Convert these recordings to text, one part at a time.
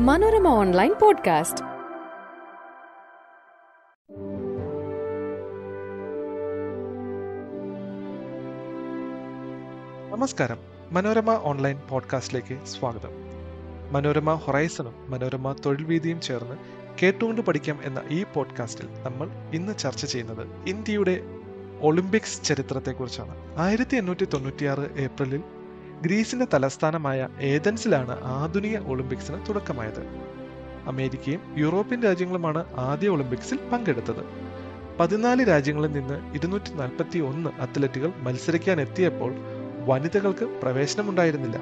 Manorama online podcast. നമസ്കാരം. Manorama online പോഡ്കാസ്റ്റിലേക്ക് സ്വാഗതം. മനോരമ ഹൊറൈസണും മനോരമ തൊഴിൽ വീതിയും ചേർന്ന് കേട്ടുകൊണ്ട് പഠിക്കാം എന്ന ഈ പോഡ്കാസ്റ്റിൽ നമ്മൾ ഇന്ന് ചർച്ച ചെയ്യുന്നത് ഇന്ത്യയുടെ ഒളിമ്പിക്സ് ചരിത്രത്തെക്കുറിച്ചാണ്. ആയിരത്തി എണ്ണൂറ്റി തൊണ്ണൂറ്റിയാറ് ഏപ്രിലിൽ ഗ്രീസിന്റെ തലസ്ഥാനമായ ഏതൻസിലാണ് ആധുനിക ഒളിമ്പിക്സിന് തുടക്കമായത്. അമേരിക്കയും യൂറോപ്യൻ രാജ്യങ്ങളുമാണ് ആദ്യ ഒളിമ്പിക്സിൽ പങ്കെടുത്തത്. പതിനാല് രാജ്യങ്ങളിൽ നിന്ന് ഇരുന്നൂറ്റി നാൽപ്പത്തി ഒന്ന് അത്ലറ്റുകൾ മത്സരിക്കാൻ എത്തിയപ്പോൾ വനിതകൾക്ക് പ്രവേശനമുണ്ടായിരുന്നില്ല.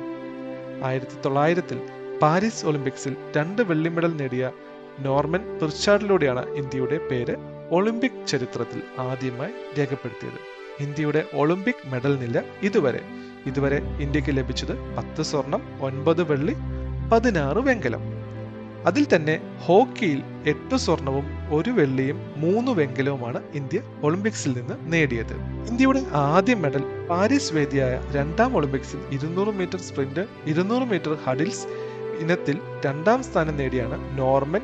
ആയിരത്തി തൊള്ളായിരത്തിൽ പാരീസ് ഒളിമ്പിക്സിൽ രണ്ട് വെള്ളി മെഡൽ നേടിയ നോർമൻ പിർച്ചാർഡിലൂടെയാണ് ഇന്ത്യയുടെ പേര് ഒളിമ്പിക് ചരിത്രത്തിൽ ആദ്യമായി രേഖപ്പെടുത്തിയത്. ഇന്ത്യയുടെ ഒളിമ്പിക് മെഡൽ നില ഇതുവരെ. ഇതുവരെ ഇന്ത്യയ്ക്ക് ലഭിച്ചത് പത്ത് സ്വർണം ഒൻപത് വെള്ളി പതിനാറ് വെങ്കലം. അതിൽ തന്നെ ഹോക്കിയിൽ എട്ട് സ്വർണവും ഒരു വെള്ളിയും മൂന്ന് വെങ്കലവുമാണ് ഇന്ത്യ ഒളിമ്പിക്സിൽ നിന്ന് നേടിയത്. ഇന്ത്യയുടെ ആദ്യ മെഡൽ പാരീസ് വേദിയായ രണ്ടാം ഒളിമ്പിക്സിൽ ഇരുന്നൂറ് മീറ്റർ സ്പ്രിന്റ് ഇരുന്നൂറ് മീറ്റർ ഹഡിൽസ് ഇനത്തിൽ രണ്ടാം സ്ഥാനം നേടിയാണ് നോർമൻ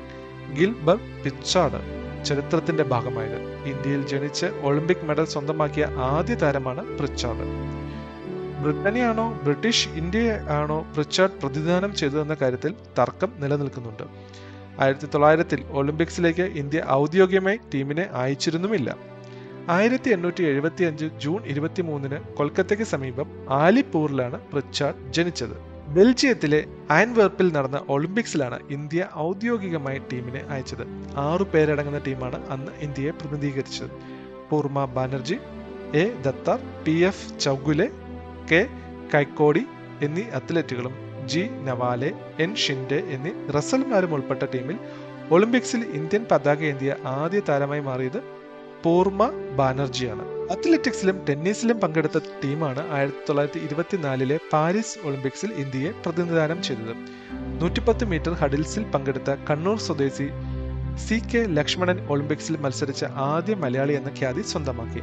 ഗിൽബർ പിച്ചാർഡ്. ചരിത്രത്തിന്റെ ഭാഗമായത്. ഇന്ത്യയിൽ ജനിച്ച് ഒളിമ്പിക് മെഡൽ സ്വന്തമാക്കിയ ആദ്യ താരമാണ് പ്രിച്ചാർഡ്. ബ്രിട്ടനെയാണോ ബ്രിട്ടീഷ് ഇന്ത്യ ആണോ പ്രിച്ചാർഡ് പ്രതിദാനം ചെയ്തതെന്ന കാര്യത്തിൽ തർക്കം നിലനിൽക്കുന്നുണ്ട്. ആയിരത്തി തൊള്ളായിരത്തിൽ ഒളിമ്പിക്സിലേക്ക് ഇന്ത്യ ഔദ്യോഗികമായി ടീമിനെ അയച്ചിരുന്നുമില്ല. ആയിരത്തി എണ്ണൂറ്റി എഴുപത്തി അഞ്ച് ജൂൺ ഇരുപത്തി മൂന്നിന് കൊൽക്കത്തയ്ക്ക് സമീപം ആലിപ്പൂറിലാണ് പ്രിച്ചാർഡ് ജനിച്ചത്. ബെൽജിയത്തിലെ അയൻവെർപ്പിൽ നടന്ന ഒളിമ്പിക്സിലാണ് ഇന്ത്യ ഔദ്യോഗികമായി ടീമിനെ അയച്ചത്. ആറു പേരടങ്ങുന്ന ടീമാണ് അന്ന് ഇന്ത്യയെ പ്രതിനിധീകരിച്ചത്. Purma Banerjee A. Dattar P. F. Chaugule K. Kaikodi എന്നീ അത്ലറ്റുകളും ജി. നവാലെ എൻ. ഷിൻഡെ എന്നീ റസൽമാരും ഉൾപ്പെട്ട ടീമിൽ ഒളിമ്പിക്സിൽ ഇന്ത്യൻ പതാക ഏന്തിയ ആദ്യ താരമായി മാറിയത് പൂർമ ബാനർജിയാണ്. അത്ലറ്റിക്സിലും ടെന്നീസിലും പങ്കെടുത്ത ടീമാണ് ആയിരത്തി തൊള്ളായിരത്തി ഇരുപത്തിനാലിലെ പാരീസ് ഒളിമ്പിക്സിൽ ഇന്ത്യയെ പ്രതിനിധാനം ചെയ്തത്. നൂറ്റിപ്പത്ത് മീറ്റർ ഹഡിൽസിൽ പങ്കെടുത്ത കണ്ണൂർ സ്വദേശി സി കെ ലക്ഷ്മണൻ ഒളിമ്പിക്സിൽ മത്സരിച്ച ആദ്യ മലയാളി എന്ന ഖ്യാതി സ്വന്തമാക്കി.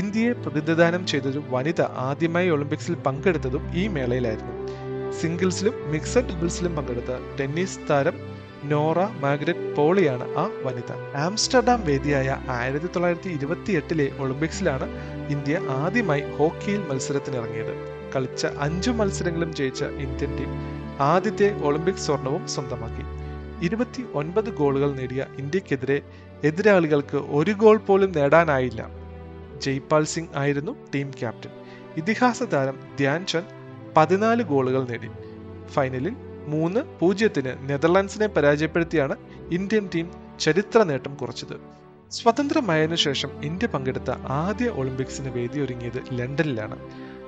ഇന്ത്യയെ പ്രതിനിധാനം ചെയ്തൊരു വനിത ആദ്യമായി ഒളിമ്പിക്സിൽ പങ്കെടുത്തതും ഈ മേളയിലായിരുന്നു. സിംഗിൾസിലും മിക്സഡ് ഡബിൾസിലും പങ്കെടുത്ത ടെന്നീസ് താരം നോറ മാഗ്രറ്റ് പോളിയാണ് ആ വനിത. ആംസ്റ്റർഡാം വേദിയായ ആയിരത്തി തൊള്ളായിരത്തി ഇരുപത്തി എട്ടിലെ ഒളിമ്പിക്സിലാണ് ഇന്ത്യ ആദ്യമായി ഹോക്കിയിൽ മത്സരത്തിനിറങ്ങിയത്. കളിച്ച അഞ്ചു മത്സരങ്ങളും ജയിച്ച ഇന്ത്യൻ ടീം ആദ്യത്തെ ഒളിമ്പിക് സ്വർണവും സ്വന്തമാക്കി. ഇരുപത്തി ഒൻപത് ഗോളുകൾ നേടിയ ഇന്ത്യക്കെതിരെ എതിരാളികൾക്ക് ഒരു ഗോൾ പോലും നേടാനായില്ല. ജയ്പാൽ സിംഗ് ആയിരുന്നു ടീം ക്യാപ്റ്റൻ. ഇതിഹാസ താരം ധ്യാൻ ചന്ദ് പതിനാല് ഗോളുകൾ നേടി. ഫൈനലിൽ മൂന്ന് പൂജ്യത്തിന് നെതർലാൻഡ്സിനെ പരാജയപ്പെടുത്തിയാണ് ഇന്ത്യൻ ടീം ചരിത്ര നേട്ടം കുറിച്ചത്. സ്വതന്ത്രമായതിനു ശേഷം ഇന്ത്യ പങ്കെടുത്ത ആദ്യ ഒളിമ്പിക്സിന് വേദിയൊരുങ്ങിയത് ലണ്ടനിലാണ്.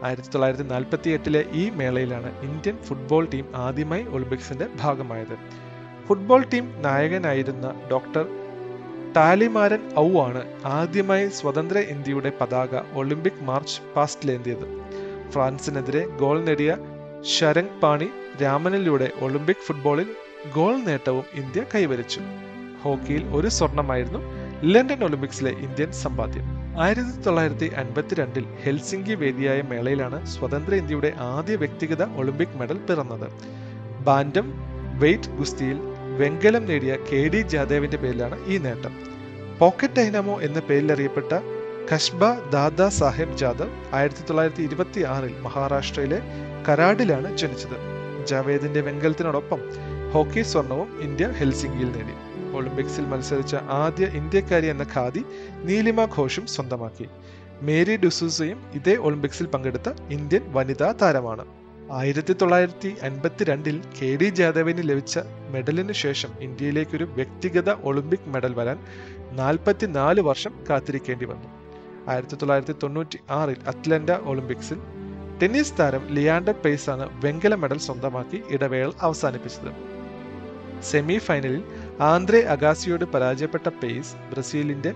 ആയിരത്തി തൊള്ളായിരത്തി നാൽപ്പത്തി എട്ടിലെ ഈ മേളയിലാണ് ഇന്ത്യൻ ഫുട്ബോൾ ടീം ആദ്യമായി ഒളിമ്പിക്സിന്റെ ഭാഗമായത്. ഫുട്ബോൾ ടീം നായകനായിരുന്ന ഡോക്ടർ ടാലിമാരൻ ഔ ആണ് ആദ്യമായി സ്വതന്ത്ര ഇന്ത്യയുടെ പതാക ഒളിമ്പിക് മാർച്ച് പാസ്റ്റിലേന്തിയത്. ഫ്രാൻസിനെതിരെ ഗോൾ നേടിയ ശരംഗ് പാണി രാമനിലൂടെ ഒളിമ്പിക് ഫുട്ബോളിൽ ഗോൾ നേട്ടവും ഇന്ത്യ കൈവരിച്ചു. ഹോക്കിയിൽ ഒരു സ്വർണമായിരുന്നു ലണ്ടൻ ഒളിമ്പിക്സിലെ ഇന്ത്യൻ സമ്പാദ്യം. ആയിരത്തി തൊള്ളായിരത്തി അൻപത്തിരണ്ടിൽ ഹെൽസിംഗി വേദിയായ മേളയിലാണ് സ്വതന്ത്ര ഇന്ത്യയുടെ ആദ്യ വ്യക്തിഗത ഒളിമ്പിക് മെഡൽ പിറന്നത്. ബാൻഡം വെയ്റ്റ് ഗുസ്തിയിൽ വെങ്കലം നേടിയ കെ ഡി ജാദേവിന്റെ പേരിലാണ് ഈ നേട്ടം. പോക്കറ്റ് ഡൈനാമോ എന്ന പേരിൽ അറിയപ്പെട്ട കഷ്ബ ദാദാ സാഹേബ് ജാദവ് ആയിരത്തി തൊള്ളായിരത്തി ഇരുപത്തി ആറിൽ മഹാരാഷ്ട്രയിലെ കരാഡിലാണ് ജനിച്ചത്. ജാവേദിന്റെ വെങ്കലത്തിനോടൊപ്പം ഹോക്കി സ്വർണവും ഇന്ത്യ ഹെൽസിംഗിയിൽ നേടി. ഒളിമ്പിക്സിൽ മത്സരിച്ച ആദ്യ ഇന്ത്യക്കാരി എന്ന ഖാദി നീലിമ ഘോഷും സ്വന്തമാക്കി. മേരി ഡുസൂസയും ഇതേ ഒളിമ്പിക്സിൽ പങ്കെടുത്ത ഇന്ത്യൻ വനിതാ താരമാണ്. ആയിരത്തി തൊള്ളായിരത്തി അൻപത്തിരണ്ടിൽ കെ ഡി ജാദവിന് ലഭിച്ച മെഡലിന് ശേഷം ഇന്ത്യയിലേക്കൊരു വ്യക്തിഗത ഒളിമ്പിക് മെഡൽ വരാൻ നാൽപ്പത്തിനാല് വർഷം കാത്തിരിക്കേണ്ടി വന്നു. ആയിരത്തി തൊള്ളായിരത്തി തൊണ്ണൂറ്റി ആറിൽ അറ്റ്ലന്റ ഒളിമ്പിക്സിൽ ടെന്നീസ് താരം ലിയാൻഡർ പേസ് ആണ് വെങ്കല മെഡൽ സ്വന്തമാക്കി ഇടവേള അവസാനിപ്പിച്ചത്. സെമി ഫൈനലിൽ ആന്ദ്രെ അഗാസിയോട് പരാജയപ്പെട്ട പേസ് ബ്രസീലിന്റെ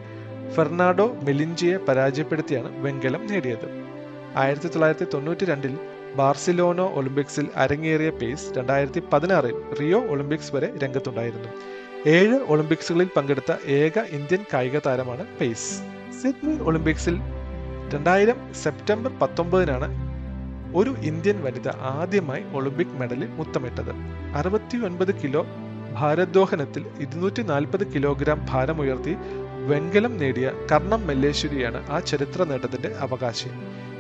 ഫെർണാഡോ മെലിഞ്ചിയെ പരാജയപ്പെടുത്തിയാണ് വെങ്കലം നേടിയത്. ആയിരത്തി തൊള്ളായിരത്തി തൊണ്ണൂറ്റി രണ്ടിൽ ബാർസിലോണ ഒളിമ്പിക്സിൽ അരങ്ങേറിയ പേസ് രണ്ടായിരത്തി പതിനാറിൽ റിയോ ഒളിമ്പിക്സ് വരെ രംഗത്തുണ്ടായിരുന്നു. ഏഴ് ഒളിമ്പിക്സുകളിൽ പങ്കെടുത്ത ഏക ഇന്ത്യൻ കായിക താരമാണ് പേസ് സിഡ്നി ഒളിമ്പിക്സിൽ രണ്ടായിരം സെപ്റ്റംബർ പത്തൊമ്പതിനാണ് ഒരു ഇന്ത്യൻ വനിത ആദ്യമായി ഒളിമ്പിക് മെഡലിൽ മുത്തമിട്ടത്. അറുപത്തി ഒൻപത് കിലോ ഭാരോദ്വഹനത്തിൽ ഇരുന്നൂറ്റി നാൽപ്പത് കിലോഗ്രാം ഭാരമുയർത്തി വെങ്കലം നേടിയ കർണം മല്ലേശ്വരിയാണ് ആ ചരിത്ര നേട്ടത്തിന്റെ അവകാശി.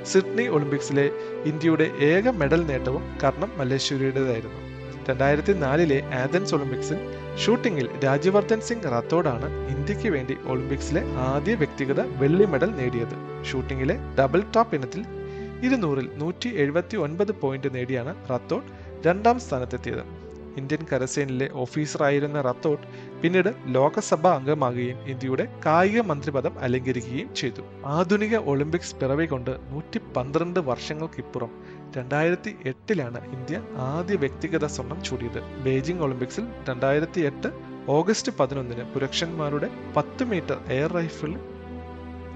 സിഡ്നി ഒളിമ്പിക്സിലെ ഇന്ത്യയുടെ ഏക മെഡൽ നേട്ടവും കർണം മല്ലേശ്വരിയുടേതായിരുന്നു. രണ്ടായിരത്തി നാലിലെ ആഥൻസ് ഒളിമ്പിക്സിൽ ഷൂട്ടിംഗിൽ രാജ്യവർദ്ധൻ സിംഗ് റാത്തോഡാണ് ഇന്ത്യയ്ക്ക് വേണ്ടി ഒളിമ്പിക്സിലെ ആദ്യ വ്യക്തിഗത വെള്ളി മെഡൽ നേടിയത്. ഷൂട്ടിംഗിലെ ഡബിൾ ടോപ്പ് ഇനത്തിൽ ഇരുന്നൂറിൽ നൂറ്റി എഴുപത്തി ഒൻപത് പോയിന്റ് നേടിയാണ് റത്തോട്ട് രണ്ടാം സ്ഥാനത്തെത്തിയത്. ഇന്ത്യൻ കരസേനയിലെ ഓഫീസറായിരുന്ന റത്തോട്ട് പിന്നീട് ലോകസഭാ അംഗമാകുകയും ഇന്ത്യയുടെ കായിക മന്ത്രിപദം അലങ്കരിക്കുകയും ചെയ്തു. ആധുനിക ഒളിമ്പിക്സ് പിറവി കൊണ്ട് നൂറ്റി പന്ത്രണ്ട് വർഷങ്ങൾക്കിപ്പുറം രണ്ടായിരത്തി എട്ടിലാണ് ഇന്ത്യ ആദ്യ വ്യക്തിഗത സ്വർണം ചൂടിയത്. ബെയ്ജിംഗ് ഒളിമ്പിക്സിൽ രണ്ടായിരത്തി എട്ട് ഓഗസ്റ്റ് പതിനൊന്നിന് പുരുഷന്മാരുടെ പത്ത് മീറ്റർ എയർ റൈഫിൾ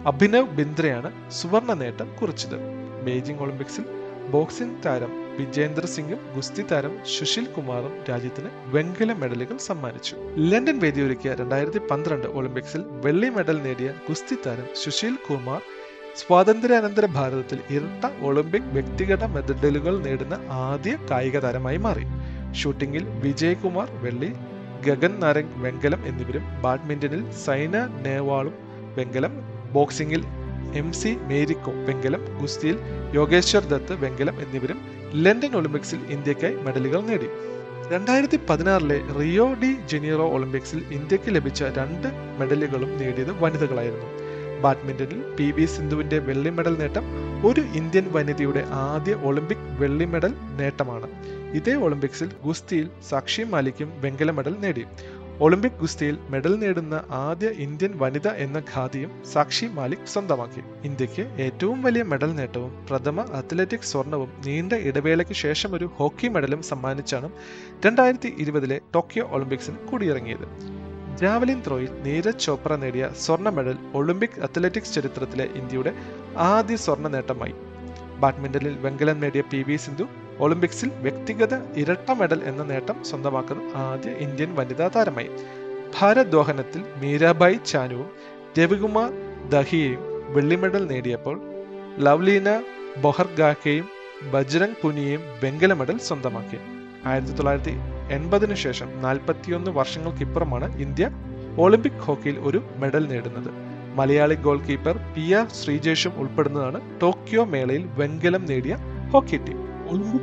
അഭിനവ് ബിന്ദ്രയാണ് സുവർണ നേട്ടം കുറിച്ചത്. ബെയ്ജിംഗ് ഒളിമ്പിക്സിൽ ബോക്സിംഗ് താരം വിജേന്ദർ സിംഗും ഗുസ്തി താരം സുശീൽ കുമാറും രാജ്യത്തിന് വെങ്കല മെഡലുകൾ സമ്മാനിച്ചു. ലണ്ടൻ വേദിയൊരുക്കിയ രണ്ടായിരത്തി പന്ത്രണ്ട് ഒളിമ്പിക്സിൽ വെള്ളി മെഡൽ നേടിയ ഗുസ്തി താരം സുശീൽ കുമാർ സ്വാതന്ത്ര്യാനന്തര ഭാരതത്തിൽ ഇരട്ട ഒളിമ്പിക് വ്യക്തിഗത മെഡലുകൾ നേടുന്ന ആദ്യ കായിക താരമായി മാറി. ഷൂട്ടിംഗിൽ വിജയകുമാർ വെള്ളി ഗഗൻ നാരംഗ് വെങ്കലം എന്നിവരും ബാഡ്മിന്റണിൽ സൈന നേവാളും വെങ്കലം ബോക്സിംഗിൽ എം സി മേരിക്കോ വെങ്കലം ഗുസ്തിയിൽ യോഗേശ്വർ ദത്ത് വെങ്കലം എന്നിവരും ലണ്ടൻ ഒളിമ്പിക്സിൽ ഇന്ത്യക്കായി മെഡലുകൾ നേടി. രണ്ടായിരത്തി പതിനാറിലെ റിയോ ഡി ജനീറോ ഒളിമ്പിക്സിൽ ഇന്ത്യയ്ക്ക് ലഭിച്ച രണ്ട് മെഡലുകളും നേടിയത് വനിതകളായിരുന്നു. ബാഡ്മിന്റണിൽ പി വി സിന്ധുവിന്റെ വെള്ളി മെഡൽ നേട്ടം ഒരു ഇന്ത്യൻ വനിതയുടെ ആദ്യ ഒളിമ്പിക് വെള്ളി മെഡൽ നേട്ടമാണ്. ഇതേ ഒളിമ്പിക്സിൽ ഗുസ്തിയിൽ സാക്ഷി മാലിക്കും വെങ്കല മെഡൽ നേടി. ഒളിമ്പിക് ഗുസ്തിയിൽ മെഡൽ നേടുന്ന ആദ്യ ഇന്ത്യൻ വനിത എന്ന ഖാദിയും സാക്ഷി മാലിക് സ്വന്തമാക്കി. ഇന്ത്യയ്ക്ക് ഏറ്റവും വലിയ മെഡൽ നേട്ടവും പ്രഥമ അത്ലറ്റിക് സ്വർണവും നീണ്ട ഇടവേളയ്ക്ക് ശേഷം ഒരു ഹോക്കി മെഡലും സമ്മാനിച്ചാണ് രണ്ടായിരത്തി ഇരുപതിലെ ടോക്കിയോ ഒളിമ്പിക്സിന് കൂടിയിറങ്ങിയത്. ജാവലിൻ ത്രോയിൽ നീരജ് ചോപ്ര നേടിയ സ്വർണ മെഡൽ ഒളിമ്പിക് അത്ലറ്റിക്സ് ചരിത്രത്തിലെ ഇന്ത്യയുടെ ആദ്യ സ്വർണ നേട്ടമായി. ബാഡ്മിന്റണിൽ വെങ്കലം നേടിയ പി വി സിന്ധു ഒളിമ്പിക്സിൽ വ്യക്തിഗത ഇരട്ട മെഡൽ എന്ന നേട്ടം സ്വന്തമാക്കുന്ന ആദ്യ ഇന്ത്യൻ വനിതാ താരമായി. ഭാരദ്വാഹനത്തിൽ മീരാബായി ചാനുവും രവികുമാർ ദഹിയയും വെള്ളി മെഡൽ നേടിയപ്പോൾ ലവ്ലീന ബൊഹർഗാക്കയും ബജ്രംഗ് പുനിയയും വെങ്കല മെഡൽ സ്വന്തമാക്കി. ആയിരത്തി തൊള്ളായിരത്തി എൺപതിനു ശേഷം നാൽപ്പത്തിയൊന്ന് വർഷങ്ങൾക്കിപ്പുറമാണ് ഇന്ത്യ ഒളിമ്പിക് ഹോക്കിയിൽ ഒരു മെഡൽ നേടുന്നത്. Malayali goal keeper P R ശ്രീജേഷും ഉൾപ്പെടുന്നതാണ് ടോക്കിയോ മേളയിൽ വെങ്കലം നേടിയ ഹോക്കി ടീം.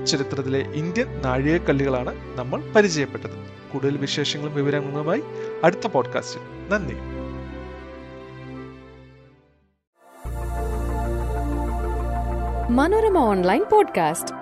ചരിത്രത്തിലെ ഇന്ത്യൻ നാഴികക്കല്ലുകളാണ് നമ്മൾ പരിചയപ്പെട്ടത്. കൂടുതൽ വിശേഷങ്ങളും വിവരങ്ങളുമായി അടുത്ത പോഡ്കാസ്റ്റിൽ. നന്ദി. Manorama online podcast.